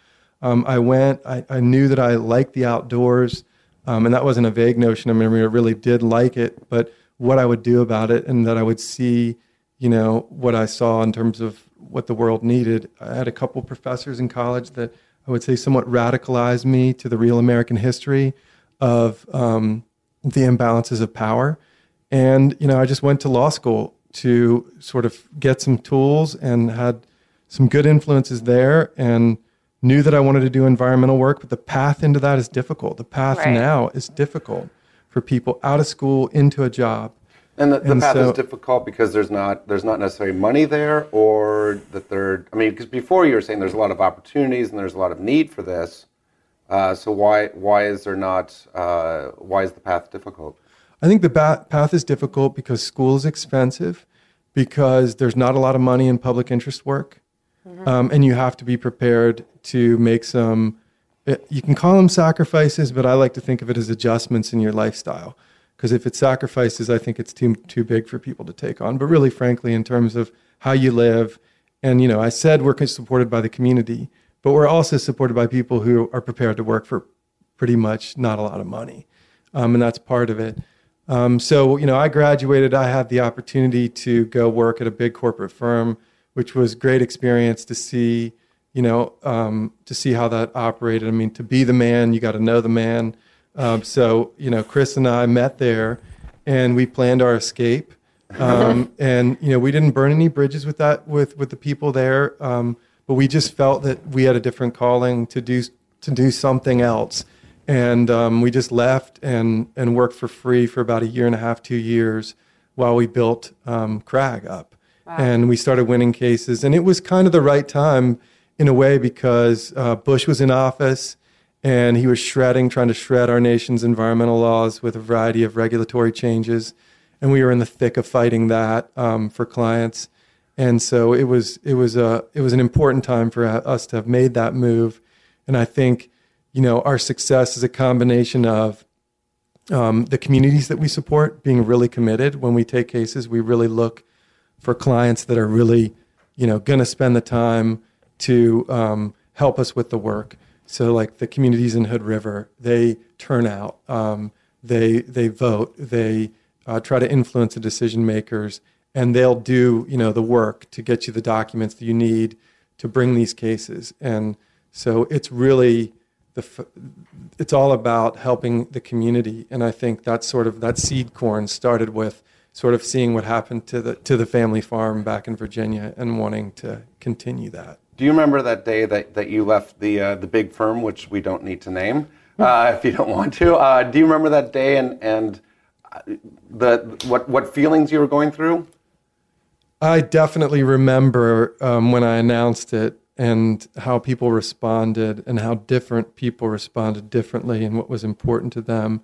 Um, I went. I, I knew that I liked the outdoors, um, and that wasn't a vague notion. I mean, I really did like it, but what I would do about it, and that I would see, you know, what I saw in terms of what the world needed. I had a couple professors in college that I would say somewhat radicalized me to the real American history of um, the imbalances of power. And, you know, I just went to law school to sort of get some tools and had some good influences there and knew that I wanted to do environmental work, but the path into that is difficult. The path Right. now is difficult for people out of school into a job. And the, the And path so- is difficult because there's not there's not necessarily money there, or that there. I mean, because before you were saying there's a lot of opportunities and there's a lot of need for this. Uh, so why why is there not? Uh, why is the path difficult? I think the ba- path is difficult because school is expensive, because there's not a lot of money in public interest work, um, and you have to be prepared to make some. uh, You can call them sacrifices, but I like to think of it as adjustments in your lifestyle. Because if it's sacrifices, I think it's too too big for people to take on. But really, frankly, in terms of how you live, and you know, I said we're supported by the community, but we're also supported by people who are prepared to work for pretty much not a lot of money, um, and that's part of it. Um, so, you know, I graduated. I had the opportunity to go work at a big corporate firm, which was great experience to see, you know, um, to see how that operated. I mean, to be the man, you got to know the man. Um, so, you know, Chris and I met there, and we planned our escape. Um, and you know, we didn't burn any bridges with that with with the people there, um, but we just felt that we had a different calling to do to do something else and um, we just left and and worked for free for about a year and a half, two years, while we built um, Crag up, and we started winning cases. And it was kind of the right time, in a way, because uh, Bush was in office, and he was shredding, trying to shred our nation's environmental laws with a variety of regulatory changes, and we were in the thick of fighting that um, for clients. And so it was it was a it was an important time for us to have made that move, and I think you know, our success is a combination of um, the communities that we support being really committed. When we take cases, we really look for clients that are really, you know, going to spend the time to um, help us with the work. So, like the communities in Hood River, they turn out, um, they they vote, they uh, try to influence the decision makers, and they'll do you know the work to get you the documents that you need to bring these cases. And so, it's really the f- it's all about helping the community and i think that sort of that seed corn started with sort of seeing what happened to the to the family farm back in virginia and wanting to continue that Do you remember that day that, that you left the uh, the big firm, which we don't need to name, uh, if you don't want to? Uh, do you remember that day and and uh, the what what feelings you were going through? I definitely remember um, when I announced it and how people responded and how different people responded differently and what was important to them.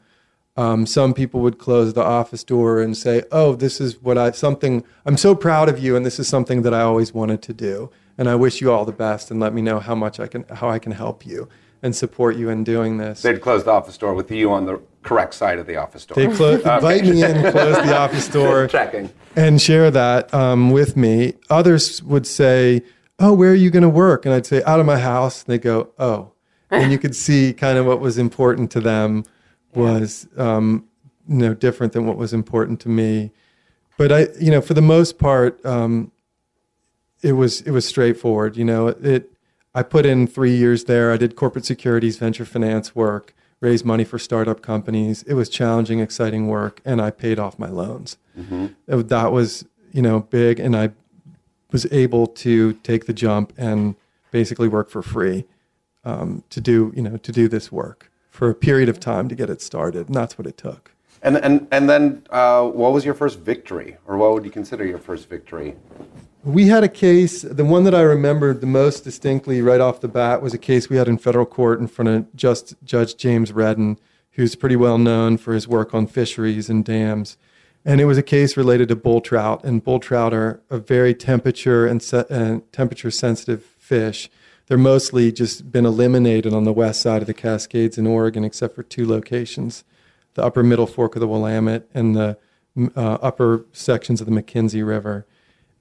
Um, some people would close the office door and say, "Oh, this is what I something I'm so proud of you, and this is something that I always wanted to do, and I wish you all the best, and let me know how much I can how I can help you and support you in doing this." They'd close the office door with you on the correct side of the office door. They clo- invite me in, close the office door, Checking. and share that um, with me. Others would say, "Oh, where are you going to work?" And I'd say, "Out of my house." And they go, "Oh," and you could see kind of what was important to them was um, you know different than what was important to me. But I, you know, for the most part, um, it was it was straightforward. You know, it. I put in three years there. I did corporate securities, venture finance work, raised money for startup companies. It was challenging, exciting work, and I paid off my loans. Uh, That was you know big, and I was able to take the jump and basically work for free um, to do you know to do this work for a period of time to get it started, and that's what it took. And and and then, uh, what was your first victory, or what would you consider your first victory? We had a case, the one that I remembered the most distinctly right off the bat was a case we had in federal court in front of just Judge James Redden, who's pretty well known for his work on fisheries and dams. And it was a case related to bull trout, and bull trout are a very temperature and se- uh, temperature sensitive fish. They're mostly just been eliminated on the west side of the Cascades in Oregon, except for two locations: the upper middle fork of the Willamette and the uh, upper sections of the McKenzie River.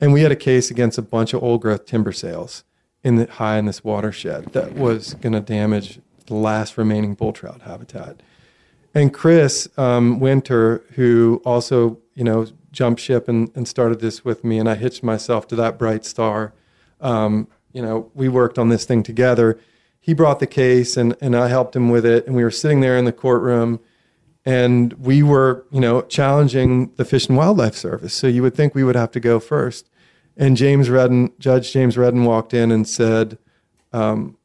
And we had a case against a bunch of old growth timber sales in the high in this watershed that was going to damage the last remaining bull trout habitat. And Chris um, Winter, who also you know jumped ship and, and started this with me, and I hitched myself to that bright star. Um, you know, we worked on this thing together. He brought the case, and and I helped him with it. And we were sitting there in the courtroom, and we were you know challenging the Fish and Wildlife Service. So you would think we would have to go first. And James Redden, Judge James Redden, walked in and said. Um,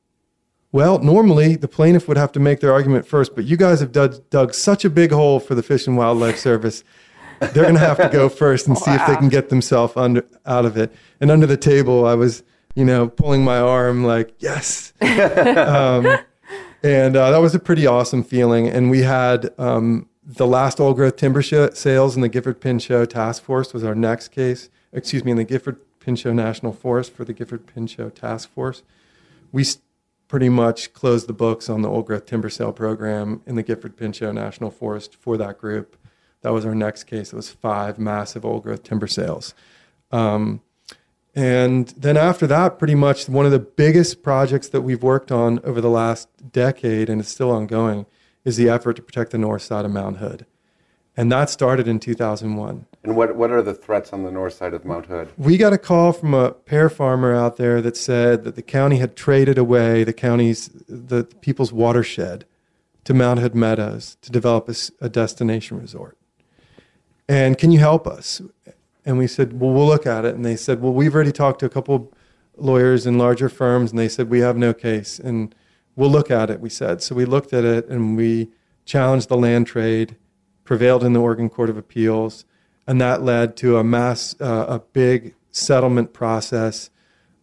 well, normally the plaintiff would have to make their argument first, but you guys have dug, dug such a big hole for the Fish and Wildlife Service. They're going to have to go first and see if they can get themselves under out of it. And under the table, I was, you know, pulling my arm like, yes. um, and uh, that was a pretty awesome feeling. And we had um, the last old growth timber show, sales in the Gifford Pinchot Task Force was our next case. Excuse me, in the Gifford Pinchot National Forest for the Gifford Pinchot Task Force. We s- pretty much closed the books on the old growth timber sale program in the Gifford Pinchot National Forest for that group. That was our next case. It was five massive old growth timber sales. Um, and then after that, pretty much one of the biggest projects that we've worked on over the last decade, and it's still ongoing, is the effort to protect the north side of Mount Hood. And that started in 2001. And what what are the threats on the north side of Mount Hood? We got a call from a pear farmer out there that said that the county had traded away the county's, the people's watershed to Mount Hood Meadows to develop a destination resort. And can you help us? And we said, well, we'll look at it. And they said, well, we've already talked to a couple lawyers in larger firms, and they said, we have no case. And we'll look at it, we said. So we looked at it and we challenged the land trade, prevailed in the Oregon Court of Appeals, and that led to a mass, uh, a big settlement process.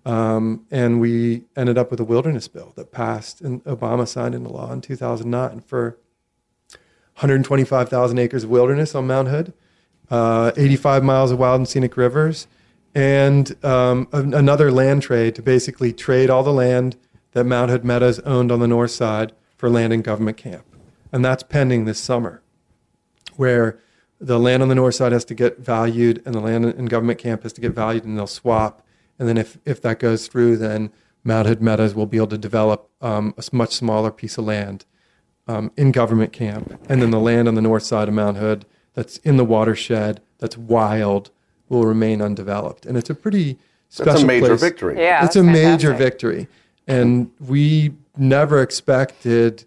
Um, and we ended up with a wilderness bill that passed and Obama signed into law in 2009 for 125,000 acres of wilderness on Mount Hood, uh, 85 miles of wild and scenic rivers, and um, another land trade to basically trade all the land that Mount Hood Meadows owned on the north side for land in government camp. And that's pending this summer, where the land on the north side has to get valued and the land in government camp has to get valued and they'll swap. And then if, if that goes through, then Mount Hood Meadows will be able to develop um, a s- much smaller piece of land um, in government camp. And then the land on the north side of Mount Hood that's in the watershed, that's wild, will remain undeveloped. And it's a pretty special That's a major place. victory. Yeah, it's that's a major victory. And we never expected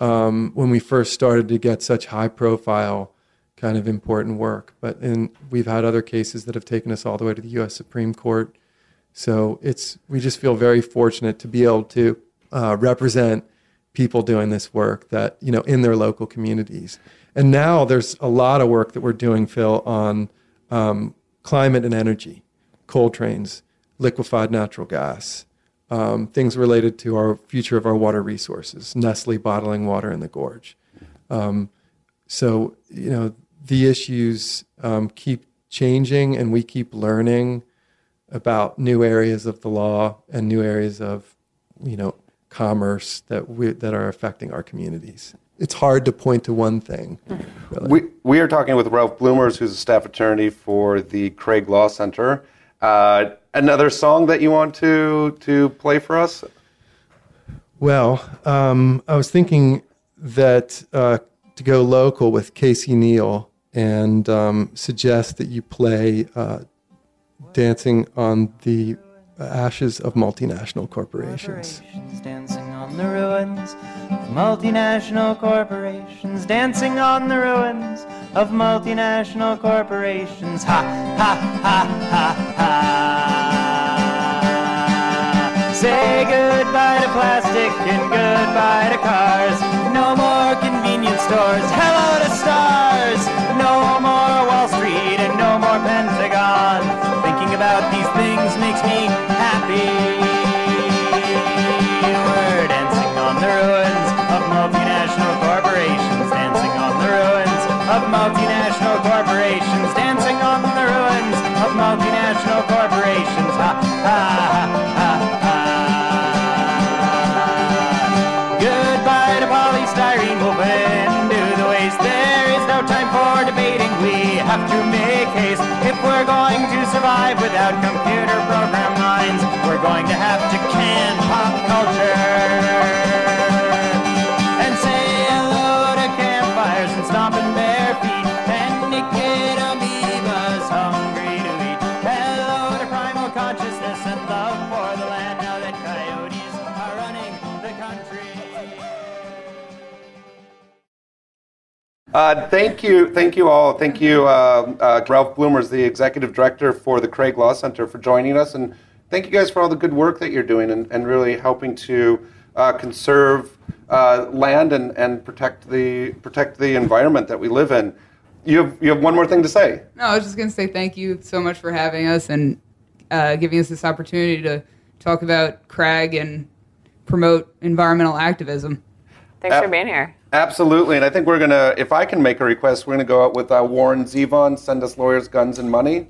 um, when we first started to get such high profile kind of important work. But in, we've had other cases that have taken us all the way to the U.S. Supreme Court So it's we just feel very fortunate to be able to uh, represent people doing this work that you know in their local communities. And now there's a lot of work that we're doing, Phil, on um, climate and energy, coal trains, liquefied natural gas, um, things related to our future of our water resources, Nestle bottling water in the gorge. Um, so you know the issues um, keep changing, and we keep learning about new areas of the law and new areas of you know commerce that we, that are affecting our communities. It's hard to point to one thing. Really. We, we are talking with Ralph Bloemers, who's a staff attorney for the Crag Law Center. Uh, another song that you want to, to play for us? Well, um, I was thinking that uh, to go local with Casey Neill and um, suggest that you play uh, Dancing on the Ashes of Multinational Corporations. Dancing on the ruins of multinational corporations. Dancing on the ruins of multinational corporations. Ha, ha, ha, ha, ha. Say goodbye to plastic and goodbye to cars. No more convenience stores. Hello to stars. No more Wall Street and no more Pentagon. Thinking about these things makes me happy. We're dancing on the ruins of multinational corporations. Dancing on the ruins of multinational corporations. Dancing on the ruins of multinational corporations. Ha ha ha. Have to make haste if we're going to survive without computer program minds. We're going to have to can pop culture Uh, thank you, thank you all. Thank you, uh, uh, Ralph Bloemers, the executive director for the Crag Law Center, for joining us, and thank you guys for all the good work that you're doing and, and really helping to uh, conserve uh, land and, and protect the protect the environment that we live in. You have you have one more thing to say. No, I was just going to say thank you so much for having us and uh, giving us this opportunity to talk about Crag and promote environmental activism. Thanks Uh, for being here. Absolutely, and I think we're gonna, if I can make a request, we're gonna go out with uh, Warren Zevon, send us lawyers, guns, and money.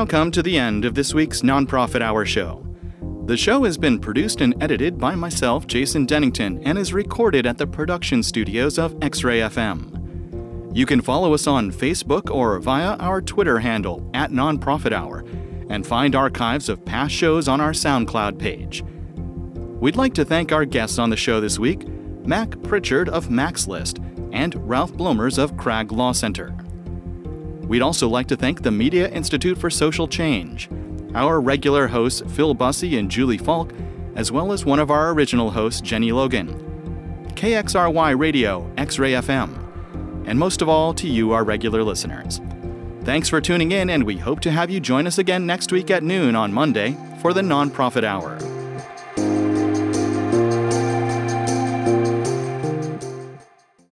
Now come to the end of this week's Nonprofit Hour show. The show has been produced and edited by myself, Jason Dennington, and is recorded at the production studios of X Ray FM. You can follow us on Facebook or via our Twitter handle at Nonprofit Hour and find archives of past shows on our SoundCloud page. We'd like to thank our guests on the show this week Mac Prichard of Mac's List and Ralph Bloemers of Crag Law Center. We'd also like to thank the Media Institute for Social Change, our regular hosts Phil Bussey and Julie Falk, as well as one of our original hosts, Jenny Logan, KXRY Radio, X Ray FM, and most of all to you, our regular listeners. Thanks for tuning in, and we hope to have you join us again next week at noon on Monday for the Nonprofit Hour.